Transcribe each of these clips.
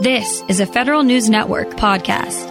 This is a Federal News Network podcast.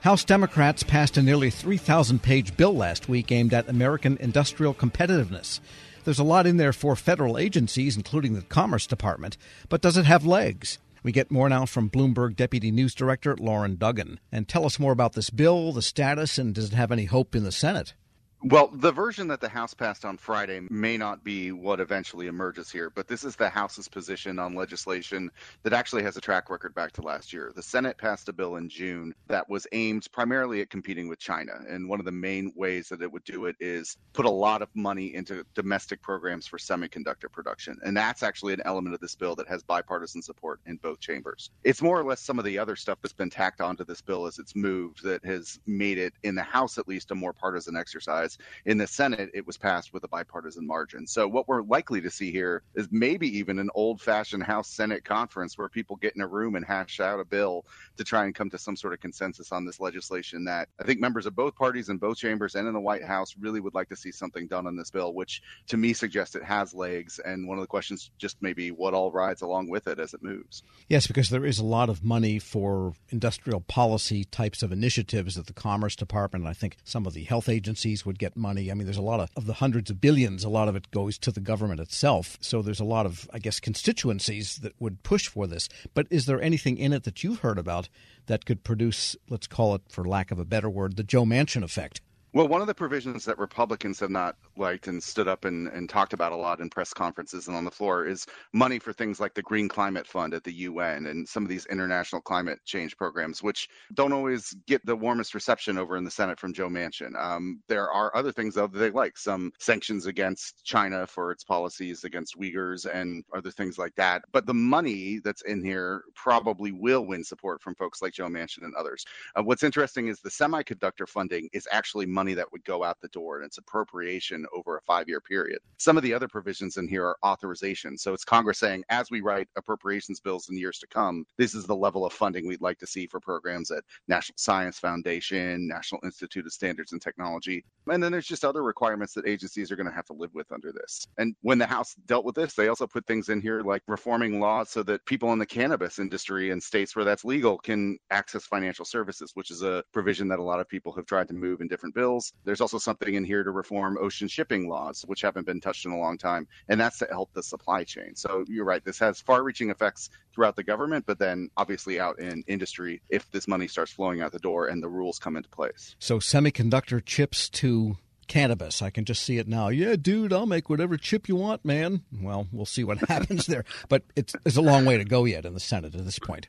House Democrats passed a nearly 3,000 page bill last week aimed at American industrial competitiveness. There's a lot in there for federal agencies, including the Commerce Department, but does it have legs? We get more now from Bloomberg Deputy News Director Loren Duggan. And tell us more about this bill, the status, and does it have any hope in the Senate? Well, the version that the House passed on Friday may not be what eventually emerges here, but this is the House's position on legislation that actually has a track record back to last year. The Senate passed a bill in June that was aimed primarily at competing with China. And one of the main ways that it would do it is put a lot of money into domestic programs for semiconductor production. And that's actually an element of this bill that has bipartisan support in both chambers. It's more or less some of the other stuff that's been tacked onto this bill as it's moved that has made it, in the House at least, a more partisan exercise in the Senate, it was passed with a bipartisan margin. So what we're likely to see here is maybe even an old-fashioned House Senate conference where people get in a room and hash out a bill to try and come to some sort of consensus on this legislation that I think members of both parties in both chambers and in the White House really would like to see something done on this bill, which to me suggests it has legs. And one of the questions just maybe what all rides along with it as it moves. Yes, because there is a lot of money for industrial policy types of initiatives that the Commerce Department, and I think some of the health agencies would get money. I mean, there's a lot of, of the hundreds of billions, a lot of it goes to the government itself. So there's a lot of, I guess, constituencies that would push for this. But is there anything in it that you've heard about that could produce, let's call it, for lack of a better word, the Joe Manchin effect? Well, one of the provisions that Republicans have not liked and stood up and, and talked about a lot in press conferences and on the floor is money for things like the Green Climate Fund at the UN and some of these international climate change programs, which don't always get the warmest reception over in the Senate from Joe Manchin. Um, there are other things, though, that they like some sanctions against China for its policies against Uyghurs and other things like that. But the money that's in here probably will win support from folks like Joe Manchin and others. Uh, what's interesting is the semiconductor funding is actually money that would go out the door and it's appropriation over a five year period. Some of the other provisions in here are authorization. So it's Congress saying, as we write appropriations bills in years to come, this is the level of funding we'd like to see for programs at National Science Foundation, National Institute of Standards and Technology. And then there's just other requirements that agencies are going to have to live with under this. And when the House dealt with this, they also put things in here like reforming laws so that people in the cannabis industry and states where that's legal can access financial services, which is a provision that a lot of people have tried to move in different bills bills. There's also something in here to reform ocean shipping laws, which haven't been touched in a long time, and that's to help the supply chain. So you're right, this has far reaching effects throughout the government, but then obviously out in industry if this money starts flowing out the door and the rules come into place. So semiconductor chips to cannabis. I can just see it now. Yeah, dude, I'll make whatever chip you want, man. Well, we'll see what happens there. But it's, it's a long way to go yet in the Senate at this point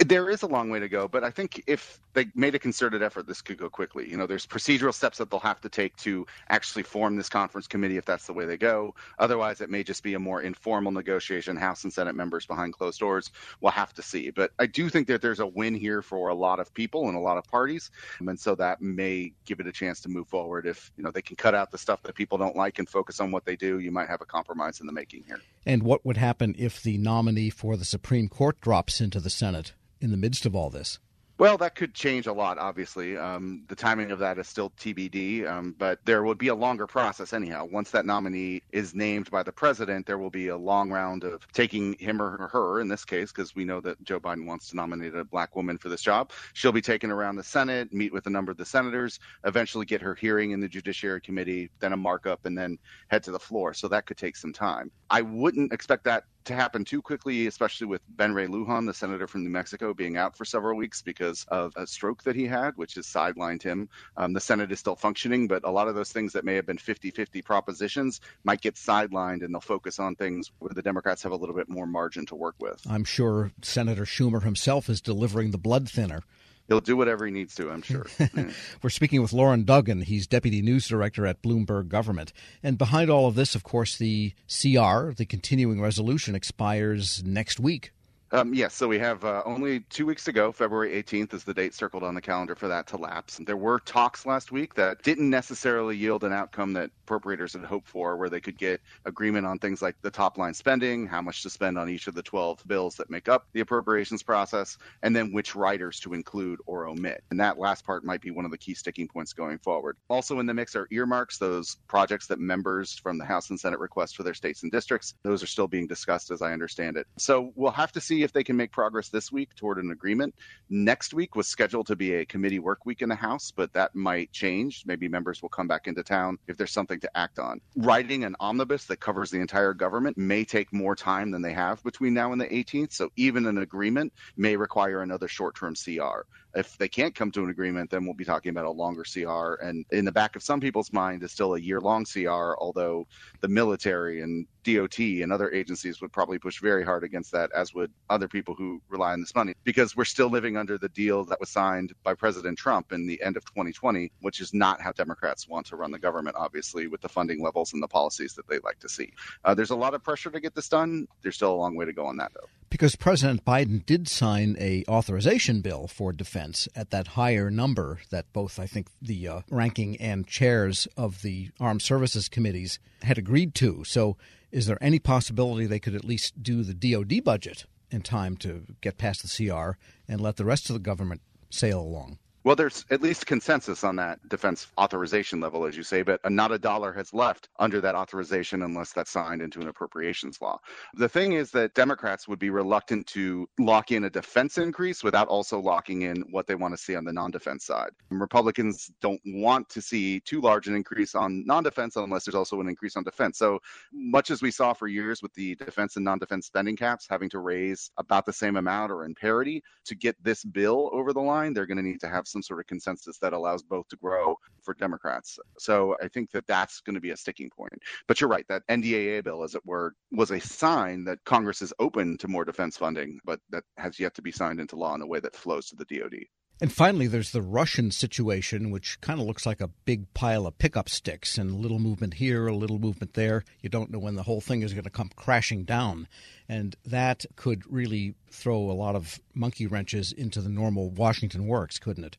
there is a long way to go, but I think if they made a concerted effort, this could go quickly. You know, there's procedural steps that they'll have to take to actually form this conference committee if that's the way they go. Otherwise, it may just be a more informal negotiation. House and Senate members behind closed doors will have to see. But I do think that there's a win here for a lot of people and a lot of parties, and so that may give it a chance to move forward. If you know they can cut out the stuff that people don't like and focus on what they do, you might have a compromise in the making here. And what would happen if the nominee for the Supreme Court drops into the Senate? in the midst of all this? Well, that could change a lot, obviously. Um, the timing of that is still TBD, um, but there would be a longer process anyhow. Once that nominee is named by the president, there will be a long round of taking him or her, in this case, because we know that Joe Biden wants to nominate a black woman for this job. She'll be taken around the Senate, meet with a number of the senators, eventually get her hearing in the Judiciary Committee, then a markup, and then head to the floor. So that could take some time. I wouldn't expect that to happen too quickly, especially with Ben Ray Lujan, the senator from New Mexico, being out for several weeks because of a stroke that he had, which has sidelined him. Um, the Senate is still functioning, but a lot of those things that may have been 50 50 propositions might get sidelined and they'll focus on things where the Democrats have a little bit more margin to work with. I'm sure Senator Schumer himself is delivering the blood thinner he'll do whatever he needs to, I'm sure. We're speaking with Loren Duggan. He's Deputy News Director at Bloomberg Government. And behind all of this, of course, the CR, the continuing resolution, expires next week. Um, yes, so we have uh, only two weeks to go. February 18th is the date circled on the calendar for that to lapse. There were talks last week that didn't necessarily yield an outcome that appropriators had hoped for, where they could get agreement on things like the top line spending, how much to spend on each of the 12 bills that make up the appropriations process, and then which riders to include or omit. And that last part might be one of the key sticking points going forward. Also in the mix are earmarks, those projects that members from the House and Senate request for their states and districts. Those are still being discussed as I understand it. So we'll have to see see if they can make progress this week toward an agreement. Next week was scheduled to be a committee work week in the House, but that might change. Maybe members will come back into town if there's something to act on. Writing an omnibus that covers the entire government may take more time than they have between now and the 18th. So even an agreement may require another short term CR. If they can't come to an agreement, then we'll be talking about a longer CR. And in the back of some people's mind is still a year long CR, although the military and DOT and other agencies would probably push very hard against that, as would other people who rely on this money, because we're still living under the deal that was signed by President Trump in the end of 2020, which is not how Democrats want to run the government, obviously, with the funding levels and the policies that they like to see. Uh, there's a lot of pressure to get this done. There's still a long way to go on that, though. Because President Biden did sign a authorization bill for defense at that higher number that both I think the uh, ranking and chairs of the armed services committees had agreed to. So is there any possibility they could at least do the DoD budget in time to get past the CR and let the rest of the government sail along? Well, there's at least consensus on that defense authorization level, as you say, but not a dollar has left under that authorization unless that's signed into an appropriations law. The thing is that Democrats would be reluctant to lock in a defense increase without also locking in what they want to see on the non defense side. Republicans don't want to see too large an increase on non defense unless there's also an increase on defense. So much as we saw for years with the defense and non defense spending caps having to raise about the same amount or in parity to get this bill over the line, they're going to need to have some sort of consensus that allows both to grow for Democrats. So I think that that's going to be a sticking point. But you're right, that NDAA bill, as it were, was a sign that Congress is open to more defense funding, but that has yet to be signed into law in a way that flows to the DoD. And finally, there's the Russian situation, which kind of looks like a big pile of pickup sticks and a little movement here, a little movement there. You don't know when the whole thing is going to come crashing down. And that could really throw a lot of monkey wrenches into the normal Washington works, couldn't it?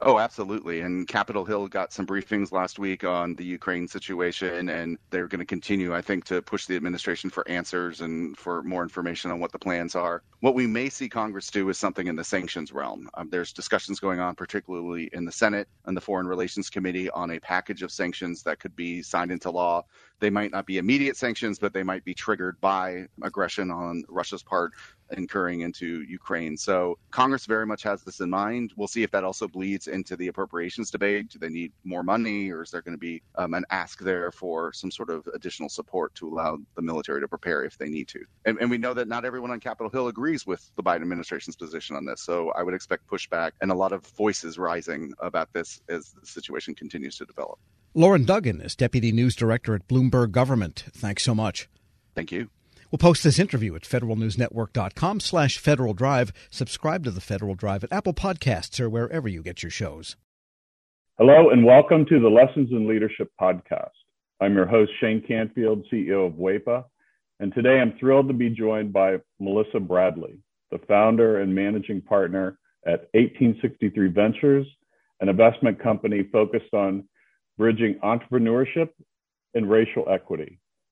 Oh, absolutely. And Capitol Hill got some briefings last week on the Ukraine situation, and they're going to continue, I think, to push the administration for answers and for more information on what the plans are. What we may see Congress do is something in the sanctions realm. Um, there's discussions going on, particularly in the Senate and the Foreign Relations Committee, on a package of sanctions that could be signed into law. They might not be immediate sanctions, but they might be triggered by aggression on Russia's part incurring into Ukraine. So Congress very much has this in mind. We'll see if that also bleeds into the appropriations debate. Do they need more money, or is there going to be um, an ask there for some sort of additional support to allow the military to prepare if they need to? And, and we know that not everyone on Capitol Hill agrees with the Biden administration's position on this. So I would expect pushback and a lot of voices rising about this as the situation continues to develop. Loren Duggan is Deputy News Director at Bloomberg Government. Thanks so much. Thank you. We'll post this interview at federalnewsnetwork.com slash Federal Drive. Subscribe to the Federal Drive at Apple Podcasts or wherever you get your shows. Hello and welcome to the Lessons in Leadership podcast. I'm your host, Shane Canfield, CEO of WEPA. And today I'm thrilled to be joined by Melissa Bradley, the founder and managing partner at 1863 Ventures, an investment company focused on bridging entrepreneurship and racial equity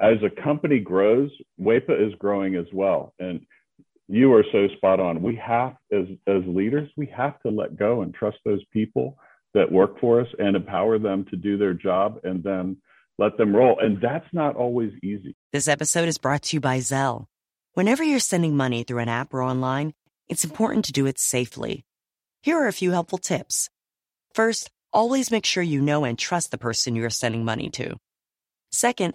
as a company grows, WEPA is growing as well. And you are so spot on. We have, as, as leaders, we have to let go and trust those people that work for us and empower them to do their job and then let them roll. And that's not always easy. This episode is brought to you by Zelle. Whenever you're sending money through an app or online, it's important to do it safely. Here are a few helpful tips. First, always make sure you know and trust the person you are sending money to. Second,